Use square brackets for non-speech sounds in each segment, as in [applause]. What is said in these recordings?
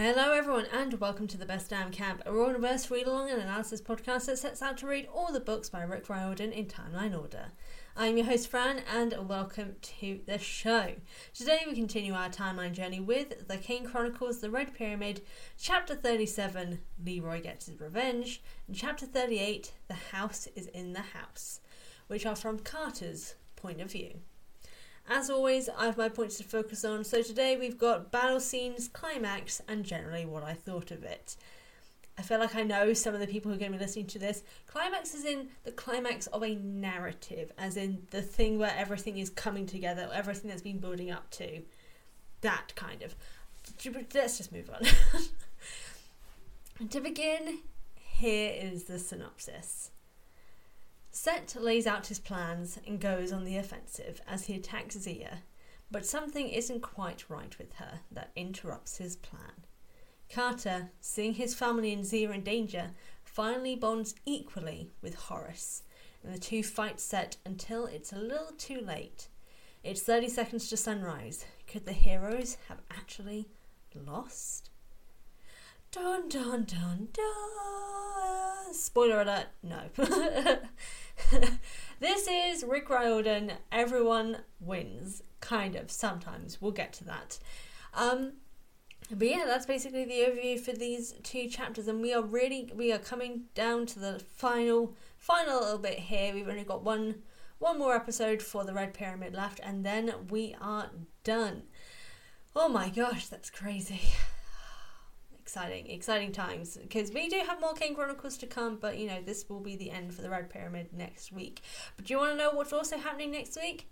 Hello, everyone, and welcome to the Best Damn Camp, a Riordanverse read along and analysis podcast that sets out to read all the books by Rick Riordan in timeline order. I'm your host, Fran, and welcome to the show. Today, we continue our timeline journey with The Kane Chronicles The Red Pyramid, Chapter 37 Leroy Gets His Revenge, and Chapter 38 The House is in the House, which are from Carter's point of view. As always, I have my points to focus on, so today we've got battle scenes, climax, and generally what I thought of it. I feel like I know some of the people who are going to be listening to this. Climax is in the climax of a narrative, as in the thing where everything is coming together, everything that's been building up to. That kind of. Let's just move on. [laughs] to begin, here is the synopsis. Set lays out his plans and goes on the offensive as he attacks Zia, but something isn't quite right with her that interrupts his plan. Carter, seeing his family and Zia in danger, finally bonds equally with Horus, and the two fight Set until it's a little too late. It's 30 seconds to sunrise. Could the heroes have actually lost? Dun dun dun dun! Spoiler alert, no. [laughs] [laughs] this is Rick Riordan, Everyone Wins, kind of, sometimes. We'll get to that. Um, but yeah, that's basically the overview for these two chapters, and we are really we are coming down to the final final little bit here. We've only got one one more episode for the Red Pyramid left, and then we are done. Oh my gosh, that's crazy [laughs] exciting, exciting times because we do have more Kane Chronicles to come, but you know, this will be the end for the Red Pyramid next week. But do you want to know what's also happening next week?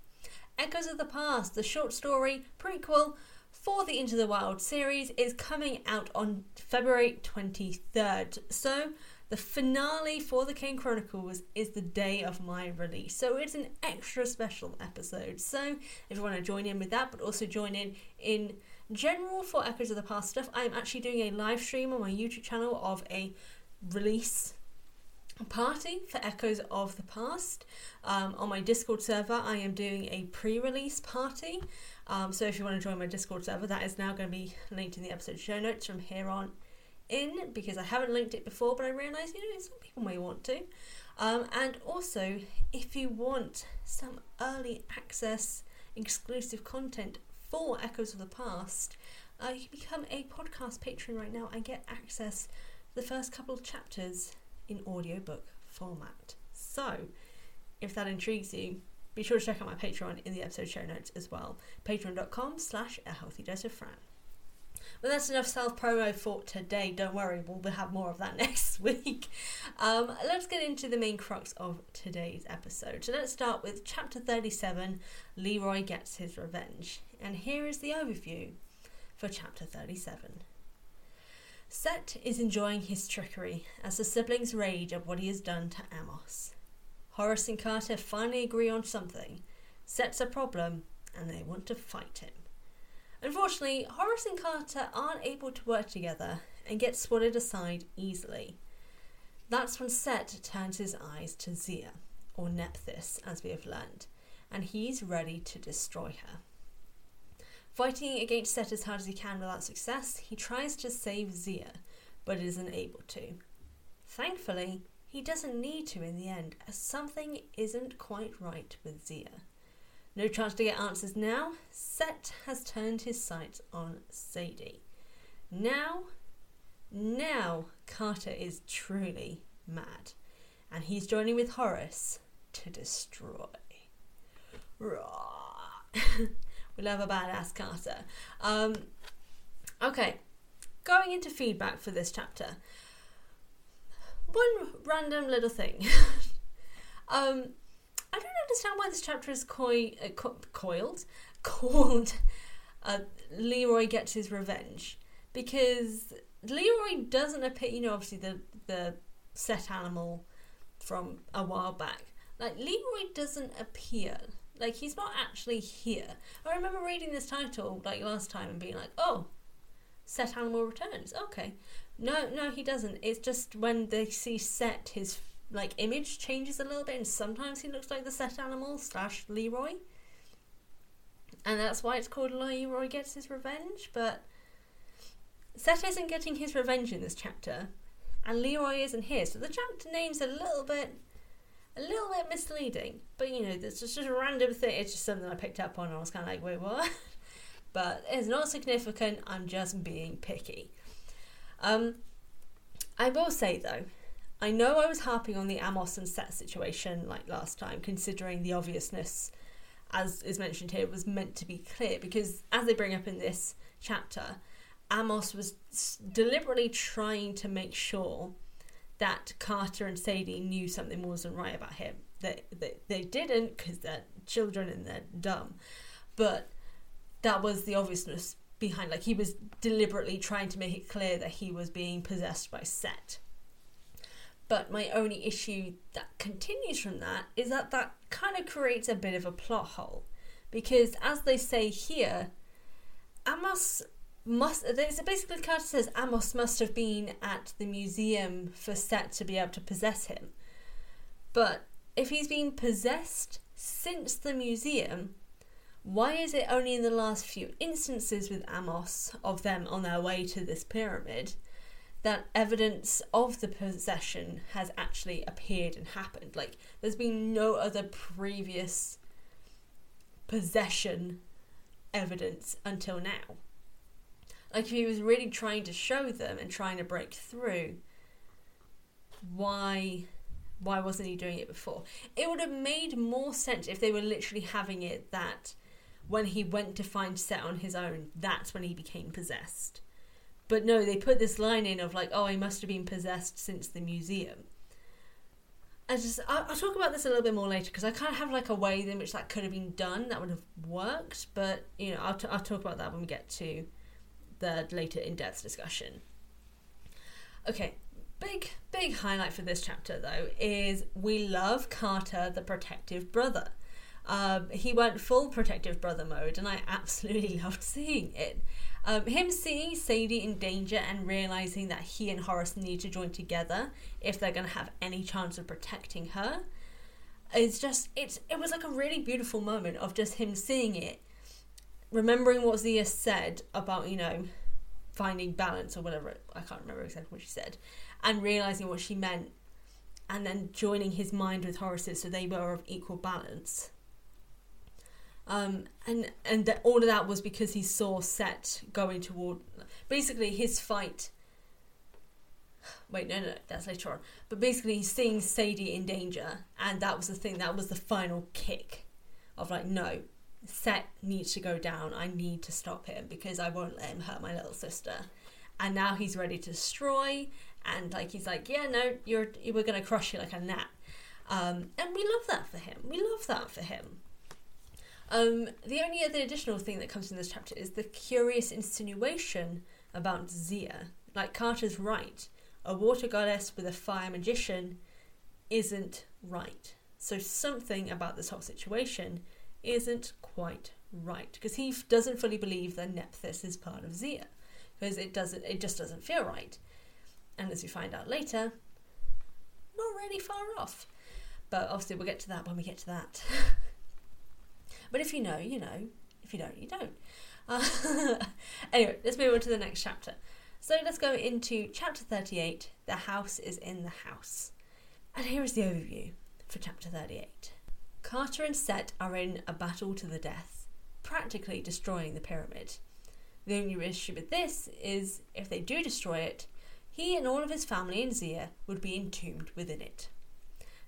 Echoes of the Past, the short story prequel for the Into the Wild series, is coming out on February 23rd. So, the finale for the Kane Chronicles is the day of my release. So, it's an extra special episode. So, if you want to join in with that, but also join in in general for Echoes of the Past stuff, I'm actually doing a live stream on my YouTube channel of a release party for Echoes of the Past. Um, on my Discord server, I am doing a pre release party. Um, so if you want to join my Discord server, that is now going to be linked in the episode show notes from here on in because I haven't linked it before, but I realise, you know, some people may want to. Um, and also, if you want some early access exclusive content for Echoes of the Past, uh, you can become a podcast patron right now and get access to the first couple of chapters in audiobook format. So, if that intrigues you, be sure to check out my Patreon in the episode show notes as well. Patreon.com slash a healthy dose of Fran. But that's enough self promo for today. Don't worry, we'll have more of that [laughs] next week. Um, let's get into the main crux of today's episode. So let's start with chapter 37 Leroy Gets His Revenge. And here is the overview for chapter 37. Set is enjoying his trickery as the siblings rage at what he has done to Amos. Horus and Carter finally agree on something. Set's a problem, and they want to fight him. Unfortunately, Horus and Carter aren't able to work together and get swatted aside easily. That's when Set turns his eyes to Zia, or Nephthys, as we have learned, and he's ready to destroy her. Fighting against Set as hard as he can without success, he tries to save Zia, but isn't able to. Thankfully, he doesn't need to in the end, as something isn't quite right with Zia. No chance to get answers now. Set has turned his sights on Sadie. Now, now Carter is truly mad, and he's joining with Horus to destroy. [laughs] We love a badass Carter. Um, okay, going into feedback for this chapter. One random little thing. [laughs] um, understand why this chapter is coi- uh, co- coiled, [laughs] called uh, Leroy Gets His Revenge. Because Leroy doesn't appear, you know, obviously the, the set animal from a while back. Like, Leroy doesn't appear. Like, he's not actually here. I remember reading this title, like, last time and being like, oh, set animal returns. Okay. No, no, he doesn't. It's just when they see set, his like image changes a little bit, and sometimes he looks like the set animal slash Leroy, and that's why it's called Leroy gets his revenge. But Set isn't getting his revenge in this chapter, and Leroy isn't here, so the chapter name's a little bit. A little bit misleading, but you know, it's just a random thing. It's just something I picked up on, and I was kind of like, "Wait, what?" [laughs] but it's not significant. I'm just being picky. Um, I will say though, I know I was harping on the Amos and Set situation like last time, considering the obviousness, as is mentioned here, was meant to be clear because as they bring up in this chapter, Amos was deliberately trying to make sure that Carter and Sadie knew something wasn't right about him. That they, they, they didn't because they're children and they're dumb, but that was the obviousness behind. Like he was deliberately trying to make it clear that he was being possessed by Set. But my only issue that continues from that is that that kind of creates a bit of a plot hole. Because as they say here, Amos must. Basically, Carter says Amos must have been at the museum for Set to be able to possess him. But if he's been possessed since the museum, why is it only in the last few instances with Amos of them on their way to this pyramid that evidence of the possession has actually appeared and happened. Like, there's been no other previous possession evidence until now. Like, if he was really trying to show them and trying to break through, why why wasn't he doing it before? It would have made more sense if they were literally having it that when he went to find Set on his own, that's when he became possessed. But no, they put this line in of like, oh, I must have been possessed since the museum. I just, I'll, I'll talk about this a little bit more later because I kind of have like a way in which that could have been done that would have worked. But you know, I'll, t- I'll talk about that when we get to the later in-depth discussion. Okay, big big highlight for this chapter though is we love Carter, the protective brother. Um, he went full protective brother mode, and I absolutely [laughs] loved seeing it. Um, him seeing Sadie in danger and realizing that he and Horus need to join together if they're going to have any chance of protecting her. It's just it's it was like a really beautiful moment of just him seeing it, remembering what Zia said about you know finding balance or whatever I can't remember exactly what she said, and realizing what she meant, and then joining his mind with Horus's so they were of equal balance. Um, and and all of that was because he saw Set going toward basically his fight. Wait, no, no, that's later on. But basically, he's seeing Sadie in danger, and that was the thing. That was the final kick of like, no, Set needs to go down. I need to stop him because I won't let him hurt my little sister. And now he's ready to destroy, and like he's like, yeah, no, you're we're gonna crush you like a gnat. Um, and we love that for him. We love that for him. Um, the only other additional thing that comes in this chapter is the curious insinuation about Zia. Like Carter's right, a water goddess with a fire magician isn't right. So something about this whole situation isn't quite right because he f- doesn't fully believe that Nephthys is part of Zia because it doesn't. It just doesn't feel right. And as we find out later, not really far off. But obviously, we'll get to that when we get to that. [laughs] But if you know, you know. If you don't, you don't. Uh, [laughs] anyway, let's move on to the next chapter. So let's go into chapter 38 The House is in the House. And here is the overview for chapter 38. Carter and Set are in a battle to the death, practically destroying the pyramid. The only issue with this is if they do destroy it, he and all of his family in Zia would be entombed within it.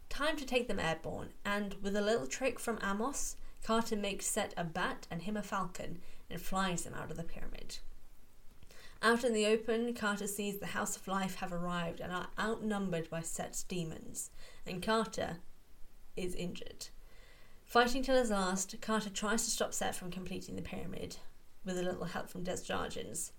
Time to take them airborne, and with a little trick from Amos, Carter makes Set a bat and him a falcon and flies them out of the pyramid. Out in the open, Carter sees the House of Life have arrived and are outnumbered by Set's demons, and Carter is injured. Fighting till his last, Carter tries to stop Set from completing the pyramid with a little help from Desjardins,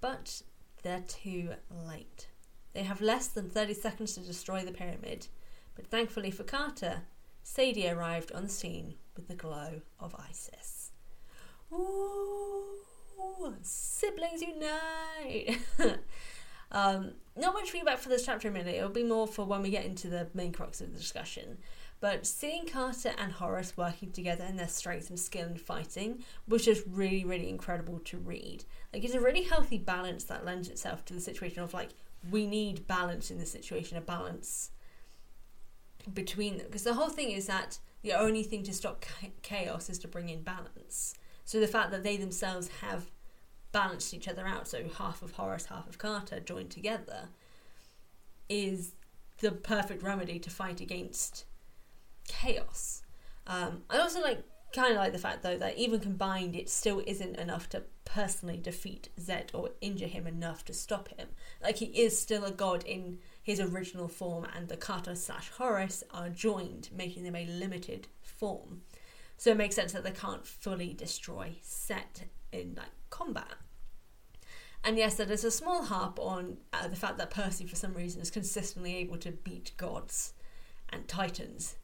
but they're too late. They have less than 30 seconds to destroy the pyramid, but thankfully for Carter, Sadie arrived on the scene with the glow of Isis. Ooh, siblings unite! [laughs] um, not much feedback for this chapter, really. It'll be more for when we get into the main crux of the discussion. But seeing Carter and Horus working together in their strength and skill in fighting was just really, really incredible to read. Like, it's a really healthy balance that lends itself to the situation of like, we need balance in this situation, a balance between them. Because the whole thing is that the only thing to stop chaos is to bring in balance. So the fact that they themselves have balanced each other out, so half of Horus, half of Carter joined together, is the perfect remedy to fight against chaos. Um, I also like kind of like the fact though that even combined, it still isn't enough to personally defeat Set or injure him enough to stop him. Like he is still a god in his original form, and the Carter slash horus are joined, making them a limited form. So it makes sense that they can't fully destroy Set in like combat. And yes, there is a small harp on uh, the fact that Percy, for some reason, is consistently able to beat gods and titans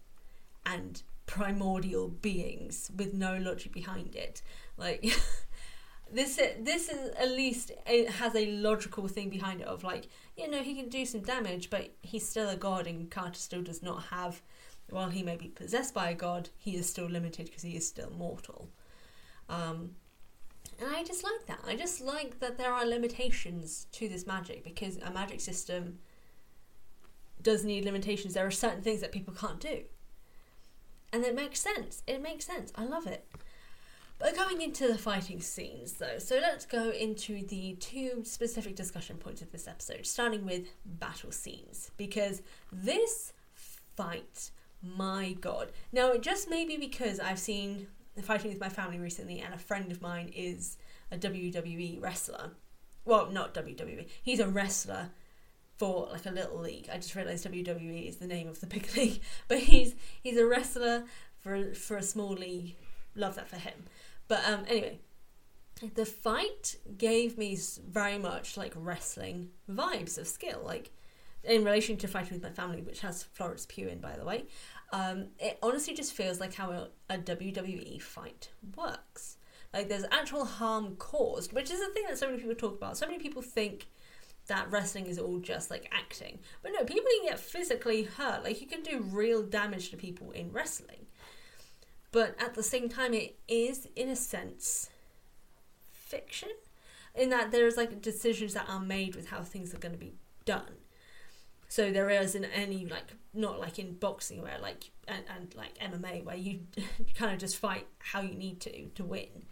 and primordial beings with no logic behind it. Like [laughs] this, this is at least it has a logical thing behind it of like, you know, he can do some damage, but he's still a god, and Carter still does not have. While he may be possessed by a god, he is still limited because he is still mortal. Um, and I just like that. I just like that there are limitations to this magic because a magic system does need limitations. There are certain things that people can't do and it makes sense. It makes sense. I love it. But going into the fighting scenes, though, so let's go into the two specific discussion points of this episode, starting with battle scenes, because this fight, my god. Now, it just may be because I've seen fighting with my family recently, and a friend of mine is a WWE wrestler. Well, not WWE, he's a wrestler for like a little league. I just realised WWE is the name of the [laughs] big league, but he's he's a wrestler for for a small league. Love that for him. But um, anyway, the fight gave me very much like wrestling vibes of skill, like in relation to fighting with my family, which has Florence Pugh in, by the way. Um, it honestly just feels like how a, a WWE fight works. Like there's actual harm caused, which is a thing that so many people talk about. So many people think that wrestling is all just like acting. But no, people can get physically hurt. Like you can do real damage to people in wrestling. But at the same time, it is, in a sense, fiction. In that there's like decisions that are made with how things are going to be done. So there isn't any like not like in boxing where like and, and like MMA where you [laughs] kind of just fight how you need to to win.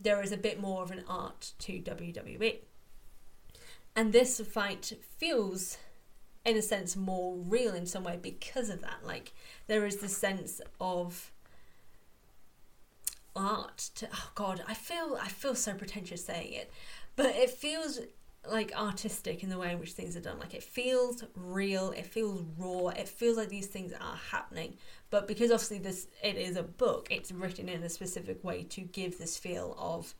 There is a bit more of an art to WWE. And this fight feels, in a sense, more real in some way because of that. Like, there is this sense of art to oh god i feel i feel so pretentious saying it but it feels like artistic in the way in which things are done like it feels real it feels raw it feels like these things are happening but because obviously this it is a book it's written in a specific way to give this feel of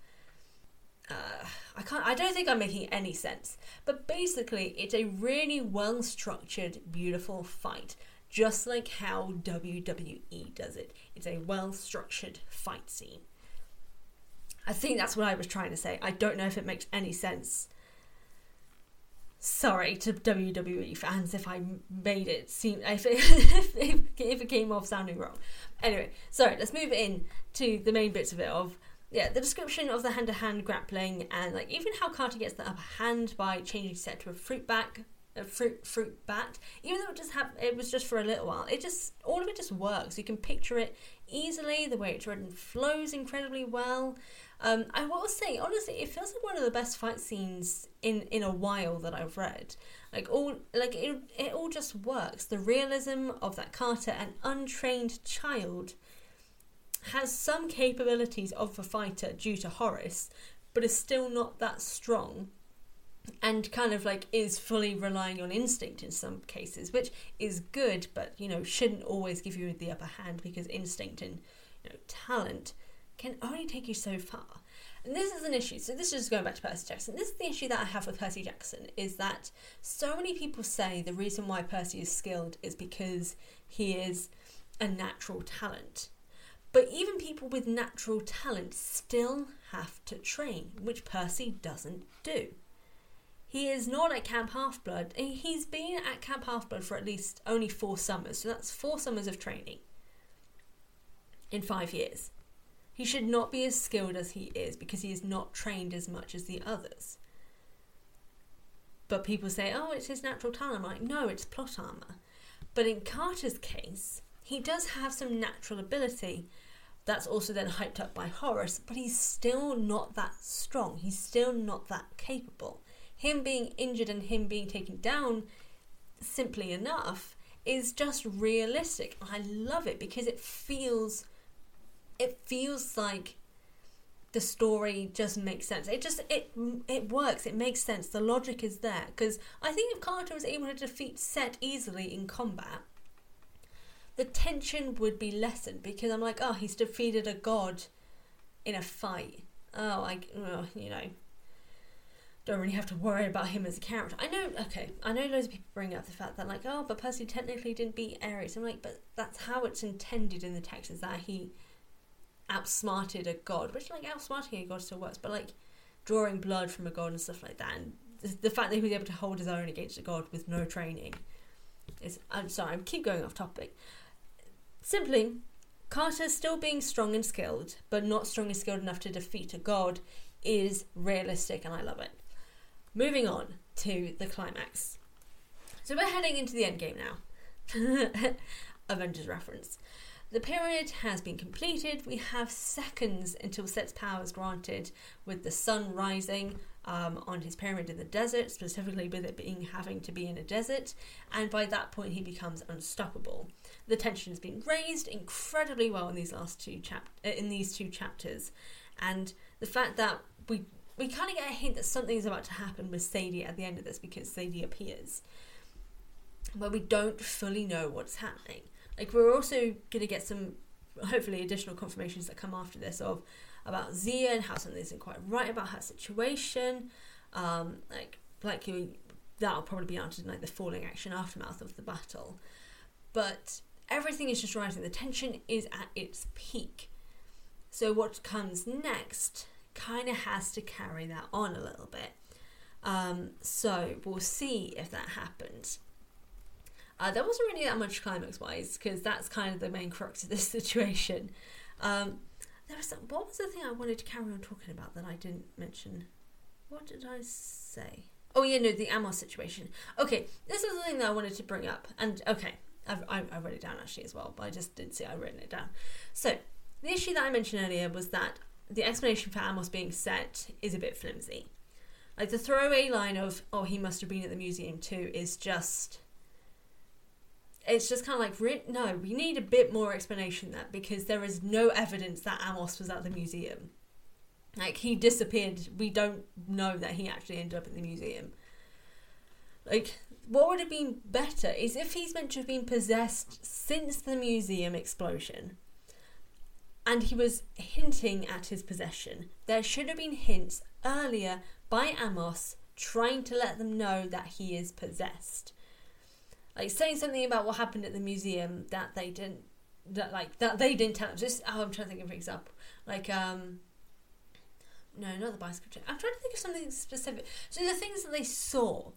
uh, I can't. I don't think I'm making any sense. But basically, it's a really well structured, beautiful fight, just like how WWE does it. It's a well structured fight scene. I think that's what I was trying to say. I don't know if it makes any sense. Sorry to WWE fans if I made it seem if it, [laughs] if, it came off sounding wrong. Anyway, sorry. Let's move in to the main bits of it. Of yeah, the description of the hand to hand grappling and like even how Carter gets the upper hand by changing set to a fruit back a fruit fruit bat. Even though it just have it was just for a little while, it just all of it just works. You can picture it easily. The way it's written flows incredibly well. Um, I will say honestly, it feels like one of the best fight scenes in in a while that I've read. Like all like it it all just works. The realism of that Carter, an untrained child, has some capabilities of a fighter due to horace but is still not that strong and kind of like is fully relying on instinct in some cases, which is good, but you know, shouldn't always give you the upper hand because instinct and you know, talent can only take you so far. And this is an issue. So this is going back to Percy Jackson. This is the issue that I have with Percy Jackson is that so many people say the reason why Percy is skilled is because he is a natural talent. But even people with natural talent still have to train, which Percy doesn't do. He is not at Camp Half Blood. He's been at Camp Half Blood for at least only four summers, so that's four summers of training in five years. He should not be as skilled as he is because he is not trained as much as the others. But people say, oh, it's his natural talent. I'm like, no, it's plot armor. But in Carter's case, he does have some natural ability that's also then hyped up by Horus, but he's still not that strong. He's still not that capable. Him being injured and him being taken down simply enough is just realistic. I love it because it feels it feels like the story just makes sense. It just it it works. It makes sense. The logic is there because I think if Carter was able to defeat Set easily in combat, the tension would be lessened because I'm like, oh, he's defeated a god in a fight. Oh, I, oh, you know, don't really have to worry about him as a character. I know, okay, I know loads of people bring up the fact that, like, oh, but Percy technically didn't beat Ares. I'm like, but that's how it's intended in the text, is that he outsmarted a god, which, like, outsmarting a god still works, but, like, drawing blood from a god and stuff like that, and the fact that he was able to hold his own against a god with no training is, I'm sorry, I keep going off topic. Simply, Carter still being strong and skilled, but not strong and skilled enough to defeat a god, is realistic, and I love it. Moving on to the climax. So we're heading into the end game now. [laughs] Avengers reference. The period has been completed. We have seconds until Set's power is granted, with the sun rising um, on his pyramid in the desert, specifically with it being having to be in a desert, and by that point he becomes unstoppable. The tension has been raised incredibly well in these last two chap uh, in these two chapters, and the fact that we we kind of get a hint that something is about to happen with Sadie at the end of this because Sadie appears, but we don't fully know what's happening. Like we're also going to get some hopefully additional confirmations that come after this of about Zia and how something isn't quite right about her situation. Um, like like you, that'll probably be answered in like the falling action aftermath of the battle, but everything is just rising. The tension is at its peak. So what comes next kind of has to carry that on a little bit. Um, so we'll see if that happens. Uh, there wasn't really that much climax wise because that's kind of the main crux of this [laughs] situation. Um, there was some, what was the thing I wanted to carry on talking about that I didn't mention? What did I say? Oh yeah, no, the Amos situation. Okay, this is the thing that I wanted to bring up, and okay, I've, I, I wrote it down actually as well, but I just didn't see I written it down. So the issue that I mentioned earlier was that the explanation for Amos being set is a bit flimsy. Like the throwaway line of "Oh, he must have been at the museum too" is just. It's just kind of like no, we need a bit more explanation there because there is no evidence that Amos was at the museum. Like he disappeared. We don't know that he actually ended up in the museum. Like what would have been better is if he's meant to have been possessed since the museum explosion and he was hinting at his possession. There should have been hints earlier by Amos trying to let them know that he is possessed. Like saying something about what happened at the museum that they didn't that like that they didn't tell. Just oh, I'm trying to think of an example. Like um no, not the bicycle. I'm trying to think of something specific. So the things that they saw.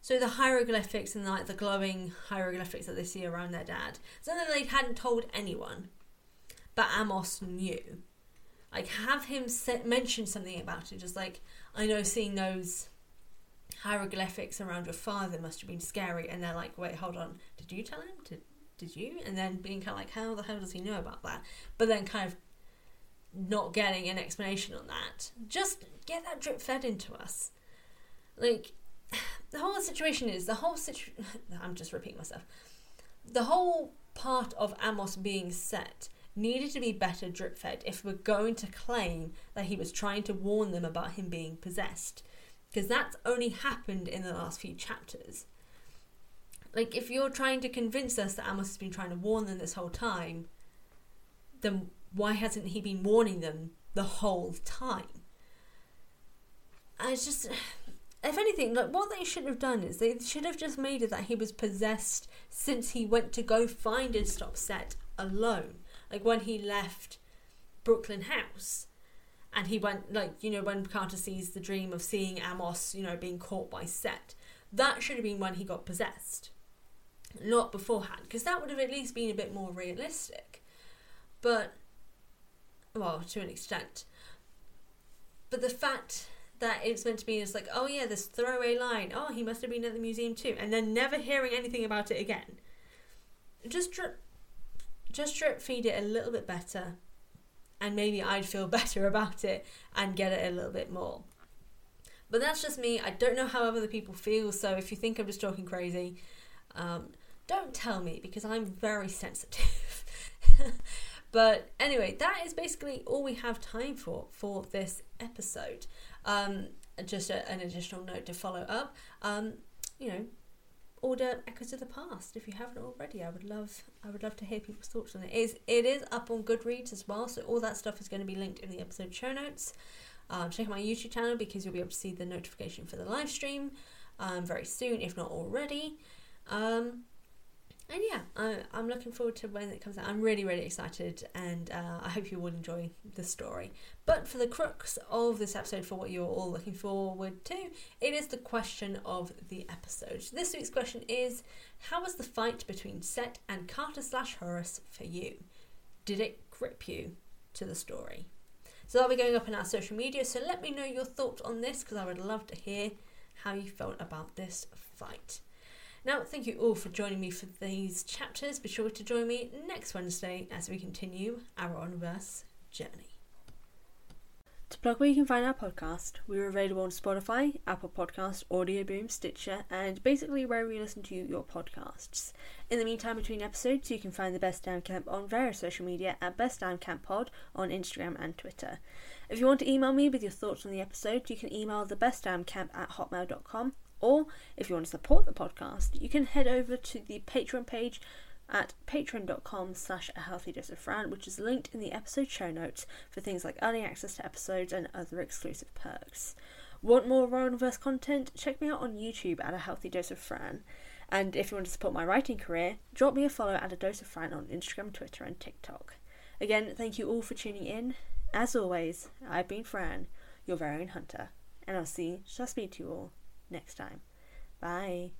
So the hieroglyphics and like the glowing hieroglyphics that they see around their dad. Something they hadn't told anyone but Amos knew. Like, have him mention something about it. Just like, I know seeing those hieroglyphics around your father must have been scary. And they're like, wait, hold on. Did you tell him? Did, did you? And then being kind of like, how the hell does he know about that? But then kind of not getting an explanation on that. Just get that drip fed into us. Like, [sighs] the whole situation is, the whole situation, [laughs] I'm just repeating myself. The whole part of Amos being set needed to be better drip fed if we're going to claim that he was trying to warn them about him being possessed. Because that's only happened in the last few chapters. Like, if you're trying to convince us that Amos has been trying to warn them this whole time, then why hasn't he been warning them the whole time? And it's just, [sighs] if anything, like what they should have done is they should have just made it that he was possessed since he went to go find and stop Set alone. Like when he left Brooklyn House and he went, like, you know, when Carter sees the dream of seeing Amos, you know, being caught by Set, that should have been when he got possessed, not beforehand, because that would have at least been a bit more realistic. But, well, to an extent. But the fact that it's meant to be is like, oh yeah, this throwaway line, oh, he must have been at the museum too, and then never hearing anything about it again. Just just drip feed it a little bit better, and maybe I'd feel [laughs] better about it and get it a little bit more. But that's just me. I don't know how other people feel, so if you think I'm just talking crazy, um, don't tell me because I'm very [laughs] sensitive. [laughs] but anyway, that is basically all we have time for for this episode. Um, just a, an additional note to follow up. Um, you know, order Echoes of the Past if you haven't already. I would love I would love to hear people's thoughts on it. It is it is up on Goodreads as well, so all that stuff is going to be linked in the episode show notes. Um, check out my YouTube channel because you'll be able to see the notification for the live stream um, very soon, if not already. Um, and yeah, I, I'm looking forward to when it comes out. I'm really, really excited, and uh, I hope you will enjoy the story. But for the crux of this episode, for what you're all looking forward to, it is the question of the episode. This week's question is How was the fight between Set and Carter slash Horus for you? Did it grip you to the story? So that'll be going up in our social media, so let me know your thoughts on this because I would love to hear how you felt about this fight. Now, thank you all for joining me for these chapters. Be sure to join me next Wednesday as we continue our Onverse journey. To plug where you can find our podcast, we're available on Spotify, Apple Podcast, Audio Boom, Stitcher, and basically wherever you listen to your podcasts. In the meantime, between episodes, you can find the Best Damn Camp on various social media at Best Damn Camp Pod on Instagram and Twitter. If you want to email me with your thoughts on the episode, you can email the Best Camp at hotmail.com or if you want to support the podcast, you can head over to the Patreon page at patreon.com slash a healthy dose of fran which is linked in the episode show notes for things like early access to episodes and other exclusive perks. Want more Riordanverse content? Check me out on youtube at a healthy dose of fran. And if you want to support my writing career drop me a follow at a dose of fran on instagram twitter and tiktok. Again thank you all for tuning in. As always i've been fran your very own hunter and i'll see shall speak to you all next time. Bye.